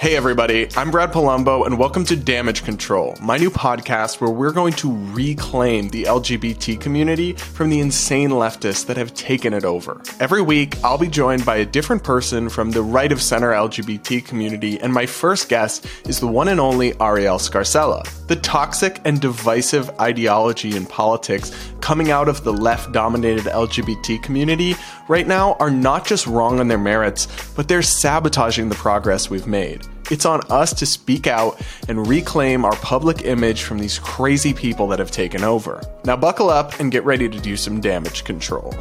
Hey, everybody, I'm Brad Polumbo, and welcome to Damage Control, my new podcast where we're going to reclaim the LGBT community from the insane leftists that have taken it over. Every week, I'll be joined by a different person from the right of center LGBT community, and my first guest is the one and only Arielle Scarcella. The toxic and divisive ideology in politics coming out of the left dominated LGBT community right now are not just wrong on their merits, but they're sabotaging the progress we've made. It's on us to speak out and reclaim our public image from these crazy people that have taken over. Now, buckle up and get ready to do some damage control.